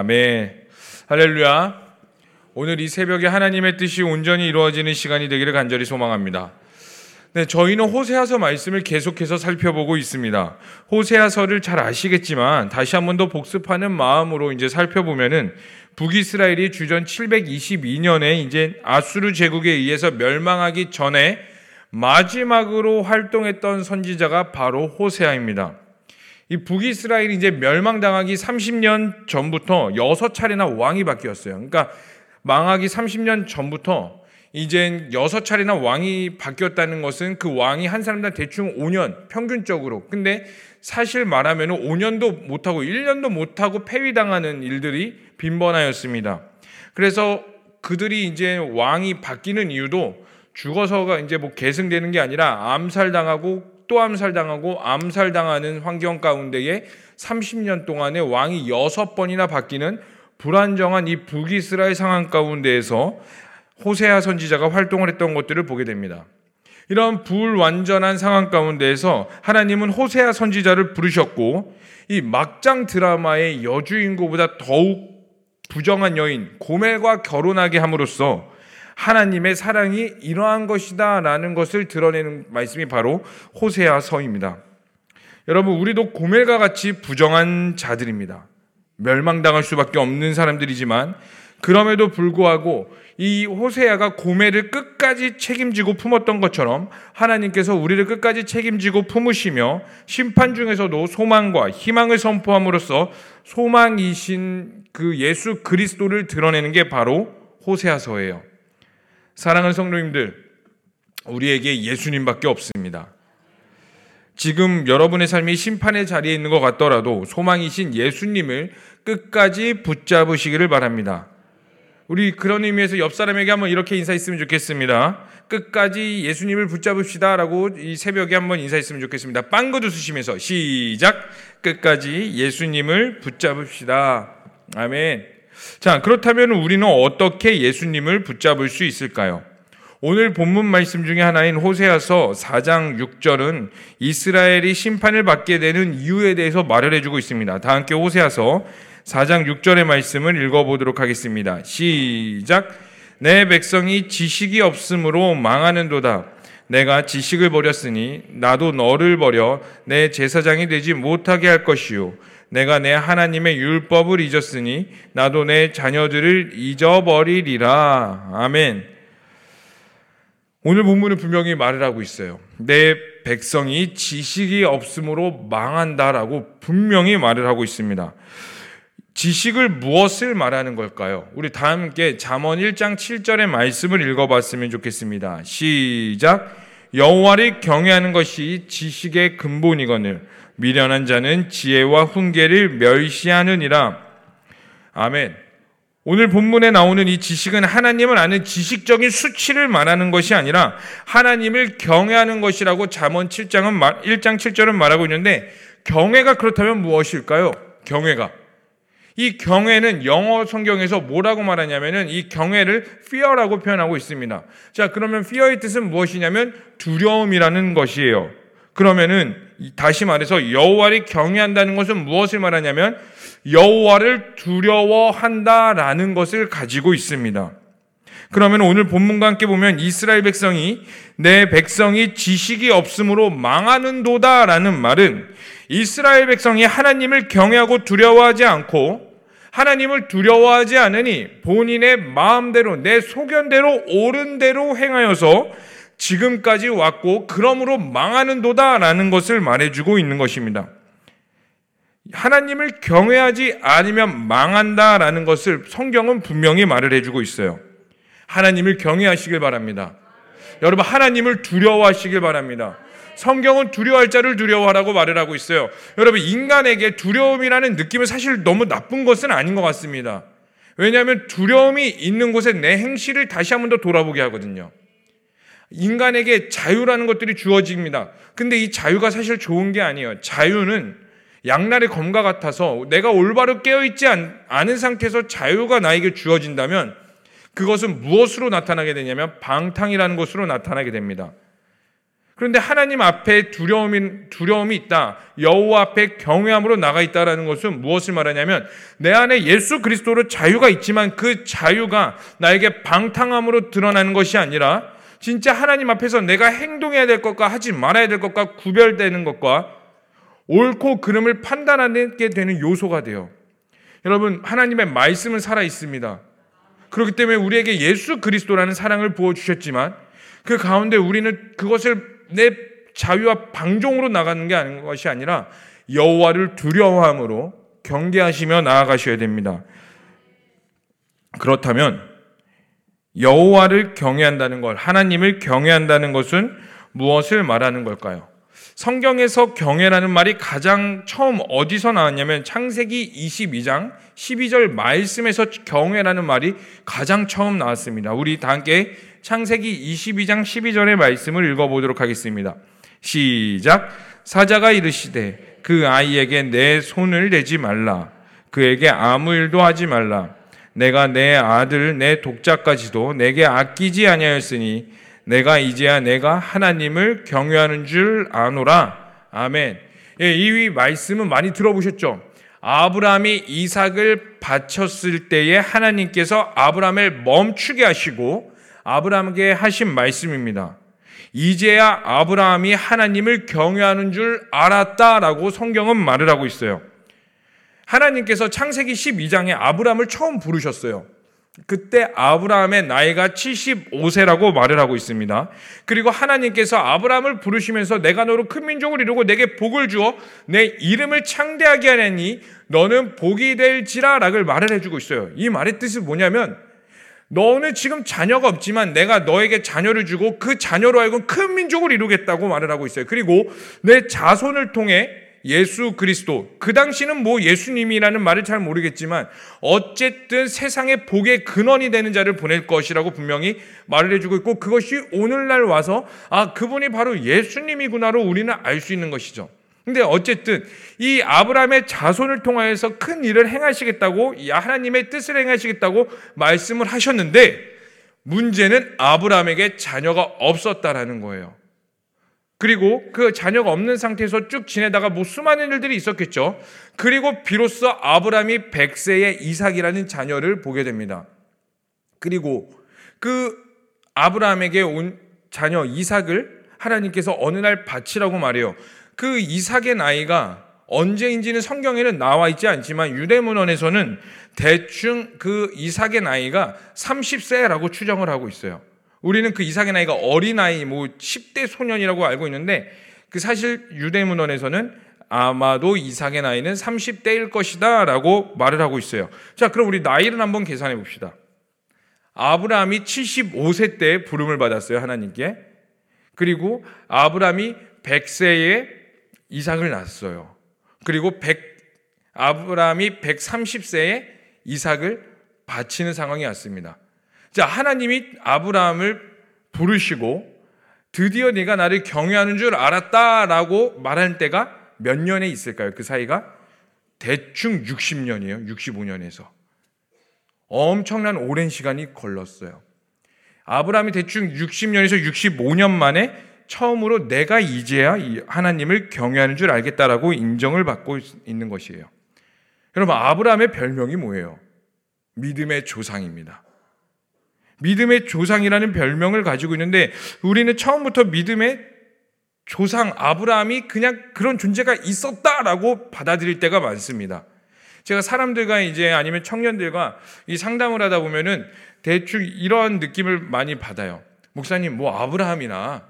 아멘. 할렐루야. 오늘 이 새벽에 하나님의 뜻이 온전히 이루어지는 시간이 되기를 간절히 소망합니다. 네, 저희는 호세아서 말씀을 계속해서 살펴보고 있습니다. 호세아서를 잘 아시겠지만 다시 한 번 더 복습하는 마음으로 이제 살펴보면은 북이스라엘이 주전 722년에 이제 아수르 제국에 의해서 멸망하기 전에 마지막으로 활동했던 선지자가 바로 호세아입니다. 이 북이스라엘이 이제 멸망당하기 30년 전부터 여섯 차례나 왕이 바뀌었어요. 그러니까 망하기 30년 전부터 이제 여섯 차례나 왕이 바뀌었다는 것은 그 왕이 한 사람당 대충 5년 평균적으로. 근데 사실 말하면 5년도 못하고 1년도 못하고 폐위당하는 일들이 빈번하였습니다. 그래서 그들이 이제 왕이 바뀌는 이유도 죽어서가 이제 뭐 계승되는 게 아니라 암살당하고 또 암살당하고 암살당하는 환경 가운데에 30년 동안에 왕이 여섯 번이나 바뀌는 불안정한 이 북이스라엘 상황 가운데에서 호세아 선지자가 활동을 했던 것들을 보게 됩니다. 이런 불완전한 상황 가운데에서 하나님은 호세아 선지자를 부르셨고 이 막장 드라마의 여주인공보다 더욱 부정한 여인 고멜과 결혼하게 함으로써 하나님의 사랑이 이러한 것이다 라는 것을 드러내는 말씀이 바로 호세아서입니다. 여러분, 우리도 고멜과 같이 부정한 자들입니다. 멸망당할 수밖에 없는 사람들이지만 그럼에도 불구하고 이 호세아가 고멜을 끝까지 책임지고 품었던 것처럼 하나님께서 우리를 끝까지 책임지고 품으시며 심판 중에서도 소망과 희망을 선포함으로써 소망이신 그 예수 그리스도를 드러내는 게 바로 호세아서예요. 사랑하는 성도님들, 우리에게 예수님밖에 없습니다. 지금 여러분의 삶이 심판의 자리에 있는 것 같더라도 소망이신 예수님을 끝까지 붙잡으시기를 바랍니다. 우리 그런 의미에서 옆 사람에게 한번 이렇게 인사했으면 좋겠습니다. 끝까지 예수님을 붙잡읍시다. 라고 이 새벽에 한번 인사했으면 좋겠습니다. 빵긋 웃으시면서 시작! 끝까지 예수님을 붙잡읍시다. 아멘. 자, 그렇다면 우리는 어떻게 예수님을 붙잡을 수 있을까요? 오늘 본문 말씀 중에 하나인 호세아서 4장 6절은 이스라엘이 심판을 받게 되는 이유에 대해서 말을 해주고 있습니다. 다 함께 호세아서 4장 6절의 말씀을 읽어보도록 하겠습니다. 시작. 내 백성이 지식이 없으므로 망하는도다. 내가 지식을 버렸으니 나도 너를 버려 내 제사장이 되지 못하게 할 것이요. 내가 내 하나님의 율법을 잊었으니 나도 내 자녀들을 잊어버리리라. 아멘. 오늘 본문은 분명히 말을 하고 있어요. 내 백성이 지식이 없으므로 망한다라고 분명히 말을 하고 있습니다. 지식을 무엇을 말하는 걸까요? 우리 다 함께 잠언 1장 7절의 말씀을 읽어봤으면 좋겠습니다. 시작. 여호와를 경외하는 것이 지식의 근본이거늘 미련한 자는 지혜와 훈계를 멸시하느니라. 아멘. 오늘 본문에 나오는 이 지식은 하나님을 아는 지식적인 수치를 말하는 것이 아니라 하나님을 경외하는 것이라고 잠언 7장은 1장 7절은 말하고 있는데 경외가 그렇다면 무엇일까요? 경외가 이 경외는 영어 성경에서 뭐라고 말하냐면은 이 경외를 fear라고 표현하고 있습니다. 자, 그러면 fear의 뜻은 무엇이냐면 두려움이라는 것이에요. 그러면은 다시 말해서 여호와를 경외한다는 것은 무엇을 말하냐면 여호와를 두려워한다라는 것을 가지고 있습니다. 그러면 오늘 본문과 함께 보면 이스라엘 백성이 내 백성이 지식이 없으므로 망하는 도다라는 말은 이스라엘 백성이 하나님을 경외하고 두려워하지 않고 하나님을 두려워하지 않으니 본인의 마음대로 내 소견대로 옳은 대로 행하여서 지금까지 왔고 그러므로 망하는 도다라는 것을 말해주고 있는 것입니다. 하나님을 경외하지 않으면 망한다라는 것을 성경은 분명히 말을 해주고 있어요. 하나님을 경외하시길 바랍니다. 여러분 하나님을 두려워하시길 바랍니다. 성경은 두려워할 자를 두려워하라고 말을 하고 있어요. 여러분 인간에게 두려움이라는 느낌은 사실 너무 나쁜 것은 아닌 것 같습니다. 왜냐하면 두려움이 있는 곳에 내 행실을 다시 한 번 더 돌아보게 하거든요. 인간에게 자유라는 것들이 주어집니다. 근데 이 자유가 사실 좋은 게 아니에요. 자유는 양날의 검과 같아서 내가 올바로 깨어있지 않은 상태에서 자유가 나에게 주어진다면 그것은 무엇으로 나타나게 되냐면 방탕이라는 것으로 나타나게 됩니다. 그런데 하나님 앞에 두려움이 두려움이 있다. 여호와 앞에 경외함으로 나가 있다라는 것은 무엇을 말하냐면 내 안에 예수 그리스도로 자유가 있지만 그 자유가 나에게 방탕함으로 드러나는 것이 아니라 진짜 하나님 앞에서 내가 행동해야 될 것과 하지 말아야 될 것과 구별되는 것과 옳고 그름을 판단하게 되는 요소가 돼요. 여러분 하나님의 말씀은 살아 있습니다. 그렇기 때문에 우리에게 예수 그리스도라는 사랑을 부어 주셨지만 그 가운데 우리는 그것을 내 자유와 방종으로 나가는 게 아닌 것이 아니라 여호와를 두려워함으로 경계하시며 나아가셔야 됩니다. 그렇다면 여호와를 경외한다는 것, 하나님을 경외한다는 것은 무엇을 말하는 걸까요? 성경에서 경외라는 말이 가장 처음 어디서 나왔냐면 창세기 22장 12절 말씀에서 경외라는 말이 가장 처음 나왔습니다. 우리 다 함께 창세기 22장 12절의 말씀을 읽어보도록 하겠습니다. 시작. 사자가 이르시되 그 아이에게 내 손을 대지 말라. 그에게 아무 일도 하지 말라. 내가 내 아들 내 독자까지도 내게 아끼지 아니하였으니 내가 이제야 내가 하나님을 경외하는 줄 아노라. 아멘. 예, 이 말씀은 많이 들어보셨죠? 아브라함이 이삭을 바쳤을 때에 하나님께서 아브라함을 멈추게 하시고 아브라함에게 하신 말씀입니다. 이제야 아브라함이 하나님을 경외하는 줄 알았다라고 성경은 말을 하고 있어요. 하나님께서 창세기 12장에 아브라함을 처음 부르셨어요. 그때 아브라함의 나이가 75세라고 말을 하고 있습니다. 그리고 하나님께서 아브라함을 부르시면서 내가 너로 큰 민족을 이루고 내게 복을 주어 내 이름을 창대하게 하려니 너는 복이 될지라라고 말을 해주고 있어요. 이 말의 뜻이 뭐냐면 너는 지금 자녀가 없지만 내가 너에게 자녀를 주고 그 자녀로 하여금 큰 민족을 이루겠다고 말을 하고 있어요. 그리고 내 자손을 통해 예수 그리스도. 그 당시는 뭐 예수님이라는 말을 잘 모르겠지만 어쨌든 세상의 복의 근원이 되는 자를 보낼 것이라고 분명히 말을 해주고 있고 그것이 오늘날 와서 아, 그분이 바로 예수님이구나로 우리는 알 수 있는 것이죠. 근데 어쨌든 이 아브라함의 자손을 통하여서 큰 일을 행하시겠다고 하나님의 뜻을 행하시겠다고 말씀을 하셨는데 문제는 아브라함에게 자녀가 없었다라는 거예요. 그리고 그 자녀가 없는 상태에서 쭉 지내다가 뭐 수많은 일들이 있었겠죠. 그리고 비로소 아브라함이 100세의 이삭이라는 자녀를 보게 됩니다. 그리고 그 아브라함에게 온 자녀 이삭을 하나님께서 어느 날 바치라고 말해요. 그 이삭의 나이가 언제인지는 성경에는 나와 있지 않지만 유대문헌에서는 대충 그 이삭의 나이가 30세라고 추정을 하고 있어요. 우리는 그 이삭의 나이가 어린아이, 뭐 10대 소년이라고 알고 있는데 그 사실 유대 문헌에서는 아마도 이삭의 나이는 30대일 것이다 라고 말을 하고 있어요. 자, 그럼 우리 나이를 한번 계산해 봅시다. 아브라함이 75세 때 부름을 받았어요, 하나님께. 그리고 아브라함이 100세에 이삭을 낳았어요. 그리고 100, 아브라함이 130세에 이삭을 바치는 상황이 왔습니다. 자, 하나님이 아브라함을 부르시고 드디어 네가 나를 경외하는 줄 알았다라고 말할 때가 몇 년에 있을까요? 그 사이가 대충 60년이에요. 65년에서. 엄청난 오랜 시간이 걸렸어요. 아브라함이 대충 60년에서 65년 만에 처음으로 내가 이제야 하나님을 경외하는 줄 알겠다라고 인정을 받고 있는 것이에요. 여러분, 아브라함의 별명이 뭐예요? 믿음의 조상입니다. 믿음의 조상이라는 별명을 가지고 있는데 우리는 처음부터 믿음의 조상 아브라함이 그냥 그런 존재가 있었다라고 받아들일 때가 많습니다. 제가 사람들과 이제 아니면 청년들과 이 상담을 하다 보면은 대충 이런 느낌을 많이 받아요. 목사님, 뭐 아브라함이나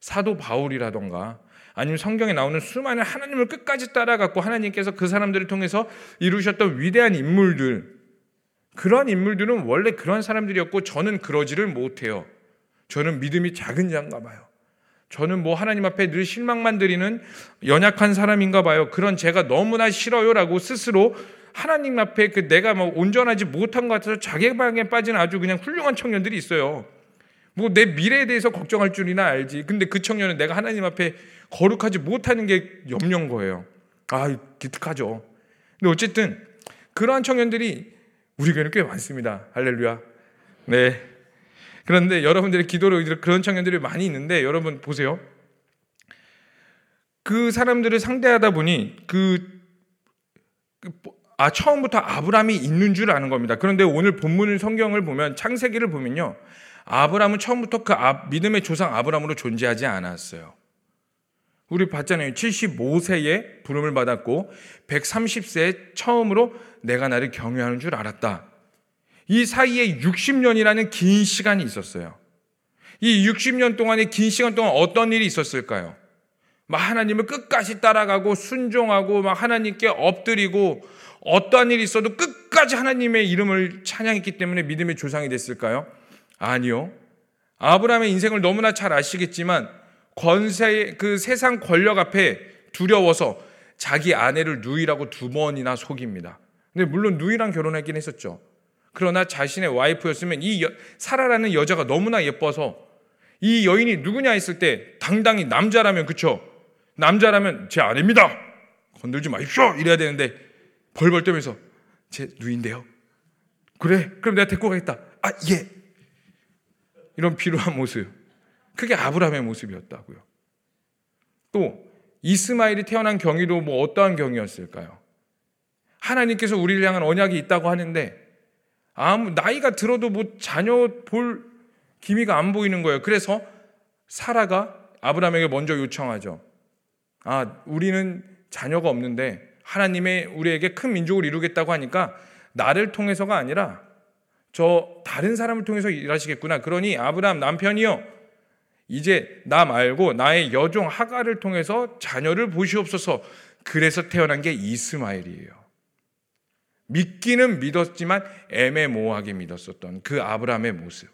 사도 바울이라던가 아니면 성경에 나오는 수많은 하나님을 끝까지 따라갔고 하나님께서 그 사람들을 통해서 이루셨던 위대한 인물들 그런 인물들은 원래 그런 사람들이었고 저는 그러지를 못해요. 저는 믿음이 작은 자인가 봐요. 저는 뭐 하나님 앞에 늘 실망만 드리는 연약한 사람인가 봐요. 그런 제가 너무나 싫어요라고 스스로 하나님 앞에 그 내가 뭐 온전하지 못한 것 같아서 자괴방에 빠진 아주 그냥 훌륭한 청년들이 있어요. 뭐 내 미래에 대해서 걱정할 줄이나 알지. 근데 그 청년은 내가 하나님 앞에 거룩하지 못하는 게 염려인 거예요. 아, 기특하죠. 근데 어쨌든 그러한 청년들이 우리 교회는 꽤 많습니다. 할렐루야. 네. 그런데 여러분들의 기도로 그런 청년들이 많이 있는데 여러분 보세요. 그 사람들을 상대하다 보니 그, 그 아, 처음부터 아브라함이 있는 줄 아는 겁니다. 그런데 오늘 본문 성경을 보면 창세기를 보면요. 아브라함은 처음부터 그 믿음의 조상 아브라함으로 존재하지 않았어요. 우리 봤잖아요. 75세에 부름을 받았고 130세에 처음으로 내가 나를 경외하는 줄 알았다. 이 사이에 60년이라는 긴 시간이 있었어요. 이 60년 동안의 긴 시간 동안 어떤 일이 있었을까요? 막 하나님을 끝까지 따라가고 순종하고 막 하나님께 엎드리고 어떠한 일이 있어도 끝까지 하나님의 이름을 찬양했기 때문에 믿음의 조상이 됐을까요? 아니요. 아브라함의 인생을 너무나 잘 아시겠지만 권세 그 세상 권력 앞에 두려워서 자기 아내를 누이라고 두 번이나 속입니다. 근데 물론 누이랑 결혼하긴 했었죠. 그러나 자신의 와이프였으면 이 여, 사라라는 여자가 너무나 예뻐서 이 여인이 누구냐 했을 때 당당히 남자라면 그쵸? 남자라면 제 아내입니다. 건들지 마십시오. 이래야 되는데 벌벌 떠면서 제 누인데요. 그래. 그럼 내가 데리고 가겠다. 아 예. 이런 비루한 모습. 그게 아브라함의 모습이었다고요. 또 이스마일이 태어난 경위도 뭐 어떠한 경위였을까요? 하나님께서 우리를 향한 언약이 있다고 하는데 아무 나이가 들어도 뭐 자녀 볼 기미가 안 보이는 거예요. 그래서 사라가 아브라함에게 먼저 요청하죠. 아, 우리는 자녀가 없는데 하나님의 우리에게 큰 민족을 이루겠다고 하니까 나를 통해서가 아니라 저 다른 사람을 통해서 일하시겠구나. 그러니 아브라함 남편이요. 이제 나 말고 나의 여종 하가를 통해서 자녀를 보시옵소서. 그래서 태어난 게 이스마엘이에요. 믿기는 믿었지만 애매모호하게 믿었었던 그 아브라함의 모습.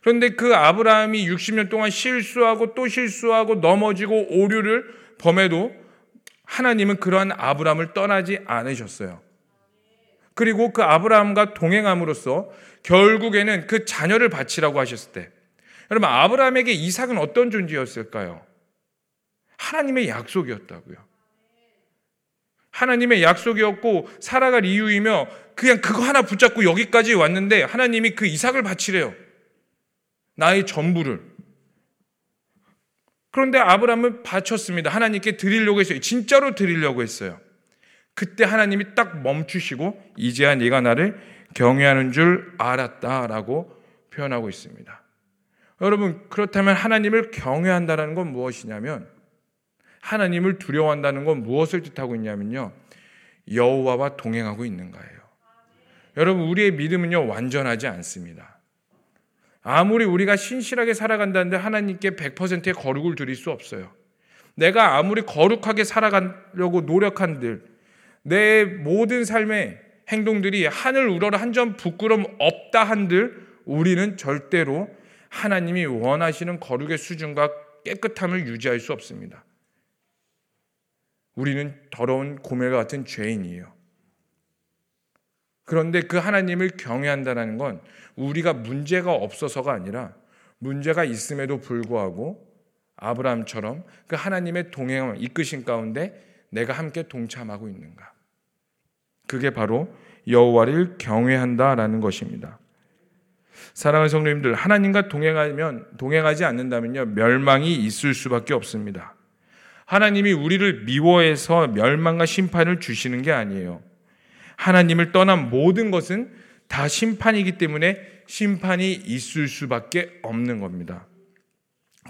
그런데 그 아브라함이 60년 동안 실수하고 또 실수하고 넘어지고 오류를 범해도 하나님은 그러한 아브라함을 떠나지 않으셨어요. 그리고 그 아브라함과 동행함으로써 결국에는 그 자녀를 바치라고 하셨을 때 여러분 아브라함에게 이삭은 어떤 존재였을까요? 하나님의 약속이었다고요. 하나님의 약속이었고 살아갈 이유이며 그냥 그거 하나 붙잡고 여기까지 왔는데 하나님이 그 이삭을 바치래요. 나의 전부를. 그런데 아브라함은 바쳤습니다. 하나님께 드리려고 했어요. 진짜로 드리려고 했어요. 그때 하나님이 딱 멈추시고 이제야 네가 나를 경외하는 줄 알았다라고 표현하고 있습니다. 여러분 그렇다면 하나님을 경외한다는 건 무엇이냐면 하나님을 두려워한다는 건 무엇을 뜻하고 있냐면요. 여호와와 동행하고 있는 거예요. 여러분 우리의 믿음은요 완전하지 않습니다. 아무리 우리가 신실하게 살아간다는데 하나님께 100%의 거룩을 드릴 수 없어요. 내가 아무리 거룩하게 살아가려고 노력한들 내 모든 삶의 행동들이 하늘 우러러 한 점 부끄럼 없다 한들 우리는 절대로 하나님이 원하시는 거룩의 수준과 깨끗함을 유지할 수 없습니다. 우리는 더러운 고멜과 같은 죄인이에요. 그런데 그 하나님을 경외한다는 건 우리가 문제가 없어서가 아니라 문제가 있음에도 불구하고 아브라함처럼 그 하나님의 동행을 이끄신 가운데 내가 함께 동참하고 있는가. 그게 바로 여호와를 경외한다라는 것입니다. 사랑하는 성도님들, 하나님과 동행하면 동행하지 않는다면요 멸망이 있을 수밖에 없습니다. 하나님이 우리를 미워해서 멸망과 심판을 주시는 게 아니에요. 하나님을 떠난 모든 것은 다 심판이기 때문에 심판이 있을 수밖에 없는 겁니다.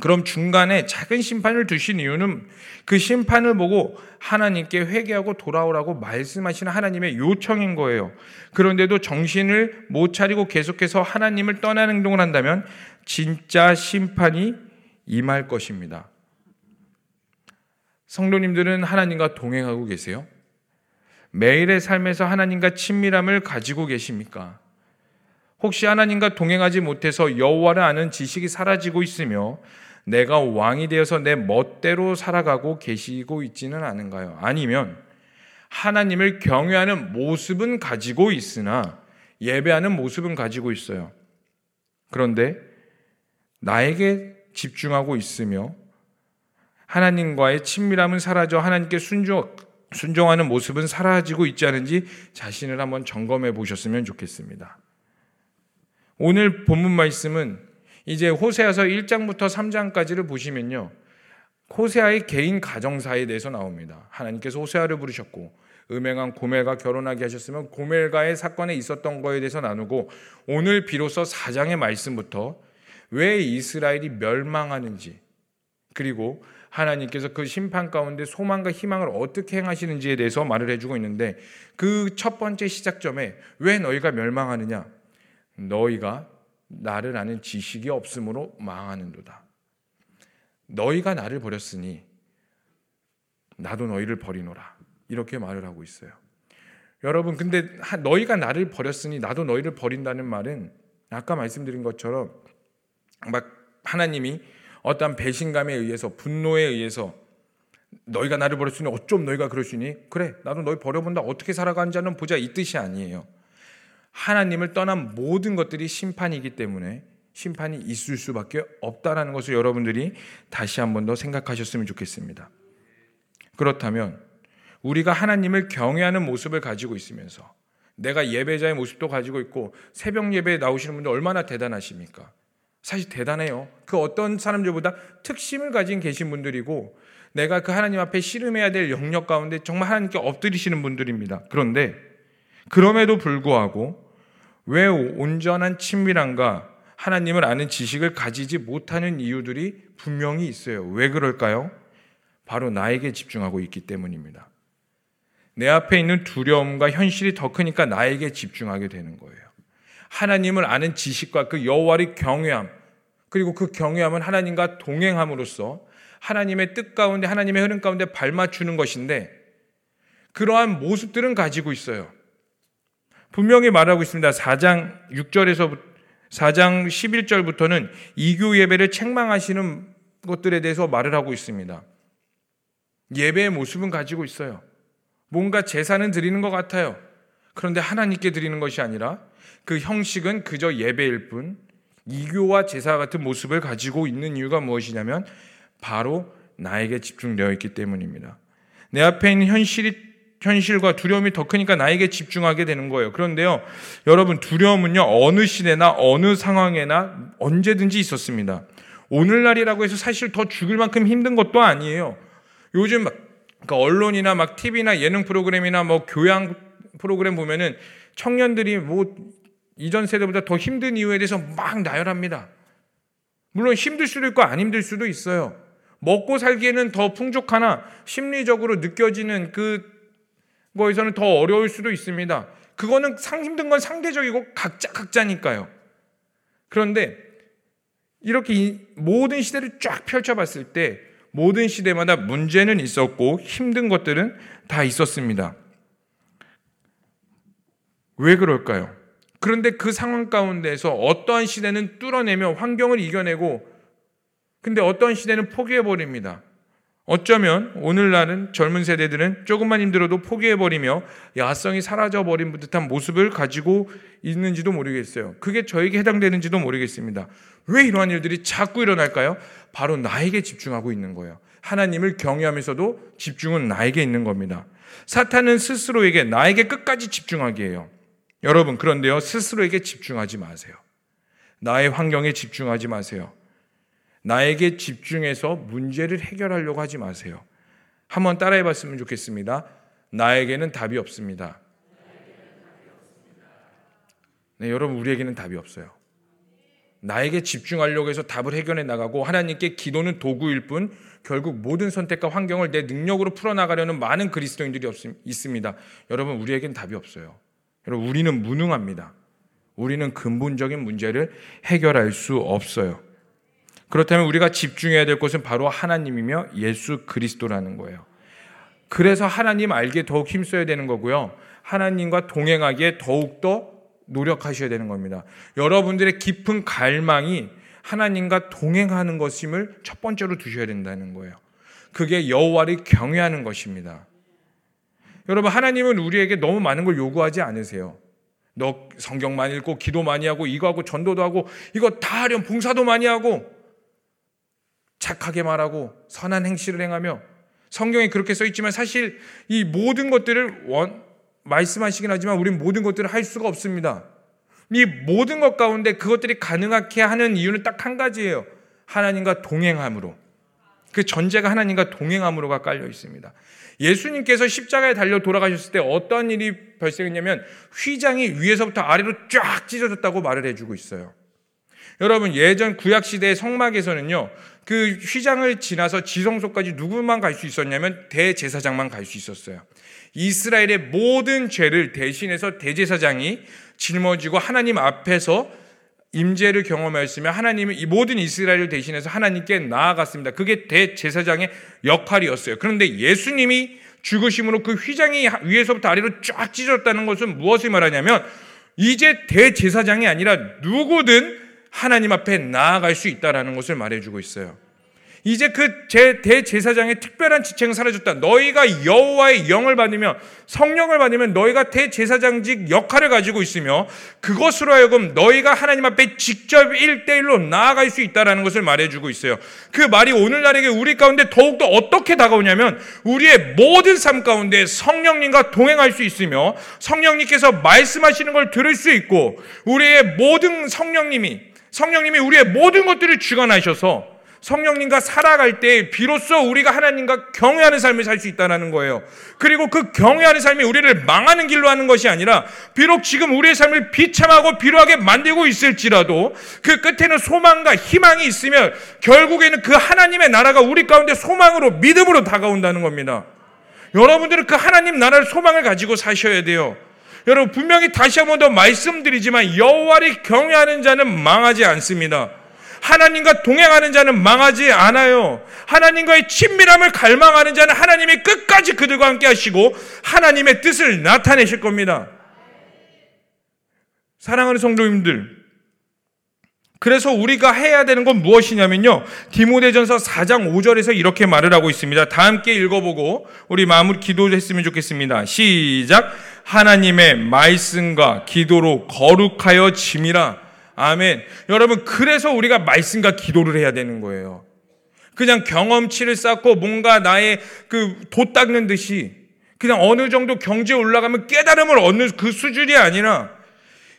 그럼 중간에 작은 심판을 두신 이유는 그 심판을 보고 하나님께 회개하고 돌아오라고 말씀하시는 하나님의 요청인 거예요. 그런데도 정신을 못 차리고 계속해서 하나님을 떠나는 행동을 한다면 진짜 심판이 임할 것입니다. 성도님들은 하나님과 동행하고 계세요? 매일의 삶에서 하나님과 친밀함을 가지고 계십니까? 혹시 하나님과 동행하지 못해서 여호와를 아는 지식이 사라지고 있으며 내가 왕이 되어서 내 멋대로 살아가고 계시고 있지는 않은가요? 아니면 하나님을 경외하는 모습은 가지고 있으나 예배하는 모습은 가지고 있어요. 그런데 나에게 집중하고 있으며 하나님과의 친밀함은 사라져 하나님께 순종, 순종하는 모습은 사라지고 있지 않은지 자신을 한번 점검해 보셨으면 좋겠습니다. 오늘 본문 말씀은 이제 호세아서 1장부터 3장까지를 보시면요. 호세아의 개인 가정사에 대해서 나옵니다. 하나님께서 호세아를 부르셨고 음행한 고멜과 결혼하게 하셨으면 고멜과의 사건에 있었던 거에 대해서 나누고 오늘 비로소 사장의 말씀부터 왜 이스라엘이 멸망하는지 그리고 하나님께서 그 심판 가운데 소망과 희망을 어떻게 행하시는지에 대해서 말을 해주고 있는데 그 첫 번째 시작점에 왜 너희가 멸망하느냐? 너희가 나를 아는 지식이 없으므로 망하는도다. 너희가 나를 버렸으니 나도 너희를 버리노라. 이렇게 말을 하고 있어요. 여러분, 근데 너희가 나를 버렸으니 나도 너희를 버린다는 말은 아까 말씀드린 것처럼 막 하나님이 어떠한 배신감에 의해서 분노에 의해서 너희가 나를 버렸으니 어쩜 너희가 그러시니 그래 나도 너희 버려본다 어떻게 살아가는지 는 보자 이 뜻이 아니에요 하나님을 떠난 모든 것들이 심판이기 때문에 심판이 있을 수밖에 없다라는 것을 여러분들이 다시 한 번 더 생각하셨으면 좋겠습니다 그렇다면 우리가 하나님을 경외하는 모습을 가지고 있으면서 내가 예배자의 모습도 가지고 있고 새벽 예배에 나오시는 분들 얼마나 대단하십니까? 사실 대단해요. 그 어떤 사람들보다 특심을 가진 계신 분들이고 내가 그 하나님 앞에 씨름해야 될 영역 가운데 정말 하나님께 엎드리시는 분들입니다. 그런데 그럼에도 불구하고 왜 온전한 친밀함과 하나님을 아는 지식을 가지지 못하는 이유들이 분명히 있어요. 왜 그럴까요? 바로 나에게 집중하고 있기 때문입니다. 내 앞에 있는 두려움과 현실이 더 크니까 나에게 집중하게 되는 거예요. 하나님을 아는 지식과 그 여호와의 경외함 그리고 그 경외함은 하나님과 동행함으로써 하나님의 뜻 가운데 하나님의 흐름 가운데 발맞추는 것인데 그러한 모습들은 가지고 있어요. 분명히 말하고 있습니다. 4장 6절에서 4장 11절부터는 이교 예배를 책망하시는 것들에 대해서 말을 하고 있습니다. 예배의 모습은 가지고 있어요. 뭔가 제사는 드리는 것 같아요. 그런데 하나님께 드리는 것이 아니라 그 형식은 그저 예배일 뿐 이교와 제사 같은 모습을 가지고 있는 이유가 무엇이냐면 바로 나에게 집중되어 있기 때문입니다. 내 앞에 있는 현실이 현실과 두려움이 더 크니까 나에게 집중하게 되는 거예요. 그런데요, 여러분 두려움은요 어느 시대나 어느 상황에나 언제든지 있었습니다. 오늘날이라고 해서 사실 더 죽을 만큼 힘든 것도 아니에요. 요즘 그러니까 언론이나 막 TV나 예능 프로그램이나 뭐 교양 프로그램 보면은 청년들이 뭐 이전 세대보다 더 힘든 이유에 대해서 막 나열합니다. 물론 힘들 수도 있고 안 힘들 수도 있어요. 먹고 살기에는 더 풍족하나 심리적으로 느껴지는 그 거에서는 더 어려울 수도 있습니다. 그거는 상 힘든 건 상대적이고 각자 각자니까요. 그런데 이렇게 모든 시대를 쫙 펼쳐봤을 때 모든 시대마다 문제는 있었고 힘든 것들은 다 있었습니다. 왜 그럴까요? 그런데 그 상황 가운데서 어떠한 시대는 뚫어내며 환경을 이겨내고 근데 어떠한 시대는 포기해버립니다. 어쩌면 오늘날은 젊은 세대들은 조금만 힘들어도 포기해버리며 야성이 사라져버린 듯한 모습을 가지고 있는지도 모르겠어요. 그게 저에게 해당되는지도 모르겠습니다. 왜 이러한 일들이 자꾸 일어날까요? 바로 나에게 집중하고 있는 거예요. 하나님을 경외하면서도 집중은 나에게 있는 겁니다. 사탄은 스스로에게 나에게 끝까지 집중하게 해요. 여러분, 그런데요, 스스로에게 집중하지 마세요. 나의 환경에 집중하지 마세요. 나에게 집중해서 문제를 해결하려고 하지 마세요. 한번 따라해 봤으면 좋겠습니다. 나에게는 답이 없습니다. 네, 여러분, 우리에게는 답이 없어요. 나에게 집중하려고 해서 답을 해결해 나가고 하나님께 기도는 도구일 뿐 결국 모든 선택과 환경을 내 능력으로 풀어나가려는 많은 그리스도인들이 있습니다. 여러분, 우리에겐 답이 없어요. 여러분, 우리는 무능합니다. 우리는 근본적인 문제를 해결할 수 없어요. 그렇다면 우리가 집중해야 될 것은 바로 하나님이며 예수 그리스도라는 거예요. 그래서 하나님 알기에 더욱 힘써야 되는 거고요. 하나님과 동행하기에 더욱더 노력하셔야 되는 겁니다. 여러분들의 깊은 갈망이 하나님과 동행하는 것임을 첫 번째로 두셔야 된다는 거예요. 그게 여호와를 경외하는 것입니다. 여러분 하나님은 우리에게 너무 많은 걸 요구하지 않으세요. 너 성경 많이 읽고 기도 많이 하고 이거 하고 전도도 하고 이거 다 하렴 봉사도 많이 하고 착하게 말하고 선한 행실을 행하며 성경에 그렇게 써 있지만 사실 이 모든 것들을 원, 말씀하시긴 하지만 우리는 모든 것들을 할 수가 없습니다. 이 모든 것 가운데 그것들이 가능하게 하는 이유는 딱 한 가지예요. 하나님과 동행함으로. 그 전제가 하나님과 동행함으로가 깔려 있습니다. 예수님께서 십자가에 달려 돌아가셨을 때 어떤 일이 발생했냐면 휘장이 위에서부터 아래로 쫙 찢어졌다고 말을 해주고 있어요. 여러분 예전 구약 시대의 성막에서는요 그 휘장을 지나서 지성소까지 누구만 갈 수 있었냐면 대제사장만 갈 수 있었어요. 이스라엘의 모든 죄를 대신해서 대제사장이 짊어지고 하나님 앞에서 임재를 경험하였으며 하나님은 이 모든 이스라엘을 대신해서 하나님께 나아갔습니다. 그게 대제사장의 역할이었어요. 그런데 예수님이 죽으심으로 그 휘장이 위에서부터 아래로 쫙 찢어졌다는 것은 무엇을 말하냐면 이제 대제사장이 아니라 누구든 하나님 앞에 나아갈 수 있다라는 것을 말해주고 있어요. 이제 그 제 대제사장의 특별한 지체가 사라졌다. 너희가 여호와의 영을 받으며 성령을 받으면 너희가 대제사장직 역할을 가지고 있으며 그것으로 하여금 너희가 하나님 앞에 직접 일대일로 나아갈 수 있다라는 것을 말해주고 있어요. 그 말이 오늘날에게 우리 가운데 더욱더 어떻게 다가오냐면 우리의 모든 삶 가운데 성령님과 동행할 수 있으며 성령님께서 말씀하시는 걸 들을 수 있고 우리의 모든 성령님이 성령님이 우리의 모든 것들을 주관하셔서 성령님과 살아갈 때 비로소 우리가 하나님과 경외하는 삶을 살 수 있다는 거예요. 그리고 그 경외하는 삶이 우리를 망하는 길로 하는 것이 아니라 비록 지금 우리의 삶을 비참하고 비루하게 만들고 있을지라도 그 끝에는 소망과 희망이 있으면 결국에는 그 하나님의 나라가 우리 가운데 소망으로 믿음으로 다가온다는 겁니다. 여러분들은 그 하나님 나라를 소망을 가지고 사셔야 돼요. 여러분 분명히 다시 한 번 더 말씀드리지만 여호와를 경외하는 자는 망하지 않습니다. 하나님과 동행하는 자는 망하지 않아요. 하나님과의 친밀함을 갈망하는 자는 하나님이 끝까지 그들과 함께 하시고 하나님의 뜻을 나타내실 겁니다. 사랑하는 성도님들, 그래서 우리가 해야 되는 건 무엇이냐면요. 디모데전서 4장 5절에서 이렇게 말을 하고 있습니다. 다 함께 읽어보고 우리 마무리 기도했으면 좋겠습니다. 시작. 하나님의 말씀과 기도로 거룩하여 짐이라. 아멘. 여러분, 그래서 우리가 말씀과 기도를 해야 되는 거예요. 그냥 경험치를 쌓고 뭔가 나의 그 도 닦는 듯이 그냥 어느 정도 경제 올라가면 깨달음을 얻는 그 수준이 아니라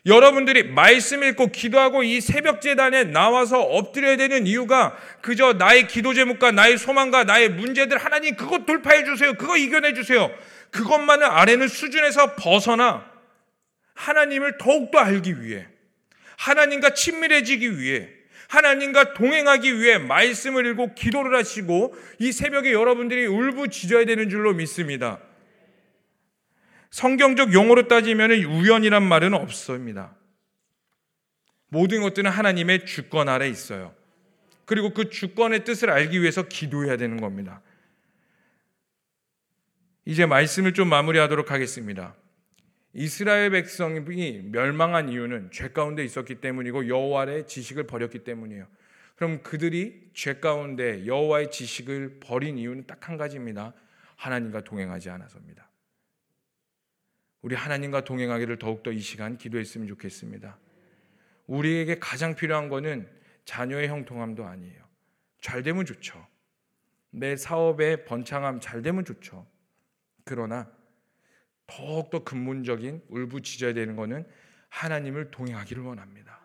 여러분들이 말씀 읽고 기도하고 이 새벽 재단에 나와서 엎드려야 되는 이유가 그저 나의 기도 제목과 나의 소망과 나의 문제들 하나님 그것 돌파해 주세요. 그거 이겨내 주세요. 그것만을 아래는 수준에서 벗어나 하나님을 더욱더 알기 위해 하나님과 친밀해지기 위해 하나님과 동행하기 위해 말씀을 읽고 기도를 하시고 이 새벽에 여러분들이 울부짖어야 되는 줄로 믿습니다. 성경적 용어로 따지면 우연이란 말은 없습니다. 모든 것들은 하나님의 주권 아래 있어요. 그리고 그 주권의 뜻을 알기 위해서 기도해야 되는 겁니다. 이제 말씀을 좀 마무리하도록 하겠습니다. 이스라엘 백성이 멸망한 이유는 죄 가운데 있었기 때문이고 여호와의 지식을 버렸기 때문이에요. 그럼 그들이 죄 가운데 여호와의 지식을 버린 이유는 딱 한 가지입니다. 하나님과 동행하지 않아서입니다. 우리 하나님과 동행하기를 더욱더 이 시간 기도했으면 좋겠습니다. 우리에게 가장 필요한 것은 자녀의 형통함도 아니에요. 잘 되면 좋죠. 내 사업의 번창함 잘 되면 좋죠. 그러나 더욱더 근본적인 울부짖어야 되는 것은 하나님을 동행하기를 원합니다.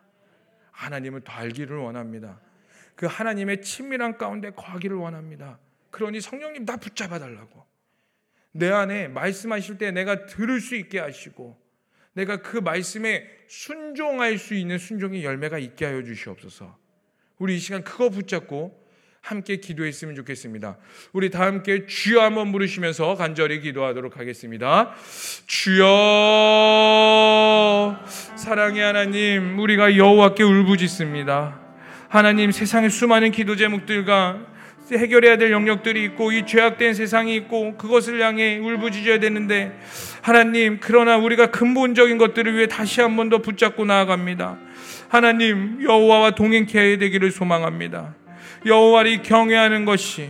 하나님을 더 알기를 원합니다. 그 하나님의 친밀한 가운데 거하기를 원합니다. 그러니 성령님 나 붙잡아 달라고. 내 안에 말씀하실 때 내가 들을 수 있게 하시고 내가 그 말씀에 순종할 수 있는 순종의 열매가 있게 하여 주시옵소서. 우리 이 시간 그거 붙잡고 함께 기도했으면 좋겠습니다. 우리 다 함께 주여 한번 부르시면서 간절히 기도하도록 하겠습니다. 주여 사랑의 하나님 우리가 여호와께 울부짖습니다. 하나님 세상의 수많은 기도 제목들과 해결해야 될 영역들이 있고 이 죄악된 세상이 있고 그것을 향해 울부짖어야 되는데 하나님 그러나 우리가 근본적인 것들을 위해 다시 한 번 더 붙잡고 나아갑니다. 하나님 여호와와 동행케 되기를 소망합니다. 여호와를 경외하는 것이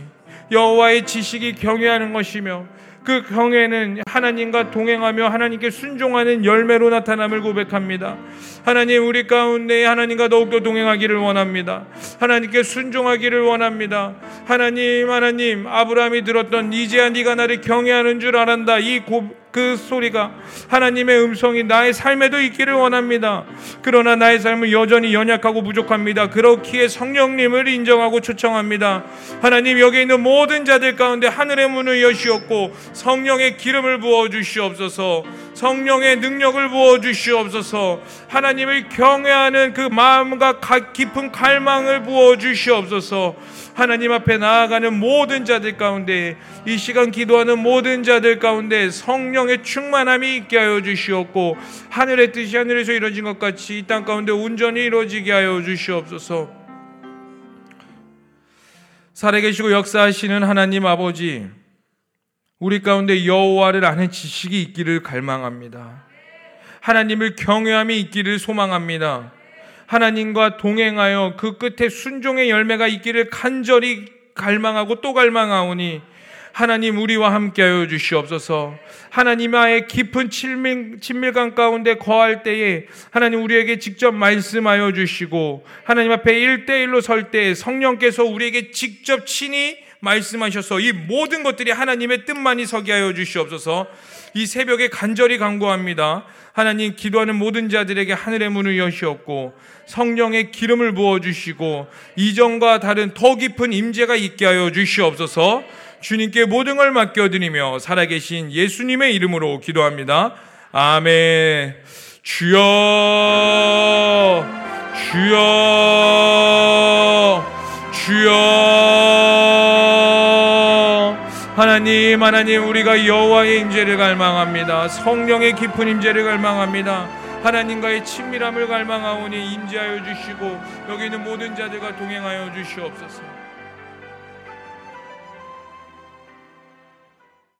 여호와의 지식이 경외하는 것이며 그 경외는 하나님과 동행하며 하나님께 순종하는 열매로 나타남을 고백합니다. 하나님 우리 가운데 하나님과 더욱더 동행하기를 원합니다. 하나님께 순종하기를 원합니다. 하나님 하나님 아브라함이 들었던 이제야 네가 나를 경외하는 줄 알았다. 이 고, 그 소리가 하나님의 음성이 나의 삶에도 있기를 원합니다. 그러나 나의 삶은 여전히 연약하고 부족합니다. 그렇기에 성령님을 인정하고 초청합니다. 하나님 여기 있는 모든 자들 가운데 하늘의 문을 여시옵고 성령의 기름을 부어 주시옵소서. 성령의 능력을 부어 주시옵소서. 하나님을 경외하는 그 마음과 깊은 갈망을 부어 주시옵소서. 하나님 앞에 나아가는 모든 자들 가운데 이 시간 기도하는 모든 자들 가운데 성령의 충만함이 있게 하여 주시옵고 하늘의 뜻이 하늘에서 이루어진 것 같이 이 땅 가운데 온전히 이루어지게 하여 주시옵소서. 살아계시고 역사하시는 하나님 아버지 우리 가운데 여호와를 아는 지식이 있기를 갈망합니다. 하나님을 경외함이 있기를 소망합니다. 하나님과 동행하여 그 끝에 순종의 열매가 있기를 간절히 갈망하고 또 갈망하오니 하나님 우리와 함께하여 주시옵소서. 하나님과의 깊은 친밀, 친밀감 가운데 거할 때에 하나님 우리에게 직접 말씀하여 주시고 하나님 앞에 일대일로설 때에 성령께서 우리에게 직접 친히 말씀하셔서 이 모든 것들이 하나님의 뜻만이 서게 하여 주시옵소서. 이 새벽에 간절히 간구합니다. 하나님 기도하는 모든 자들에게 하늘의 문을 여시옵고 성령의 기름을 부어 주시고 이전과 다른 더 깊은 임재가 있게 하여 주시옵소서. 주님께 모든 걸 맡겨드리며 살아계신 예수님의 이름으로 기도합니다. 아멘. 주여, 주여, 주여. 하나님, 하나님, 우리가 여호와의 임재를 갈망합니다. 성령의 깊은 임재를 갈망합니다. 하나님과의 친밀함을 갈망하오니 임재하여 주시고 여기 있는 모든 자들과 동행하여 주시옵소서.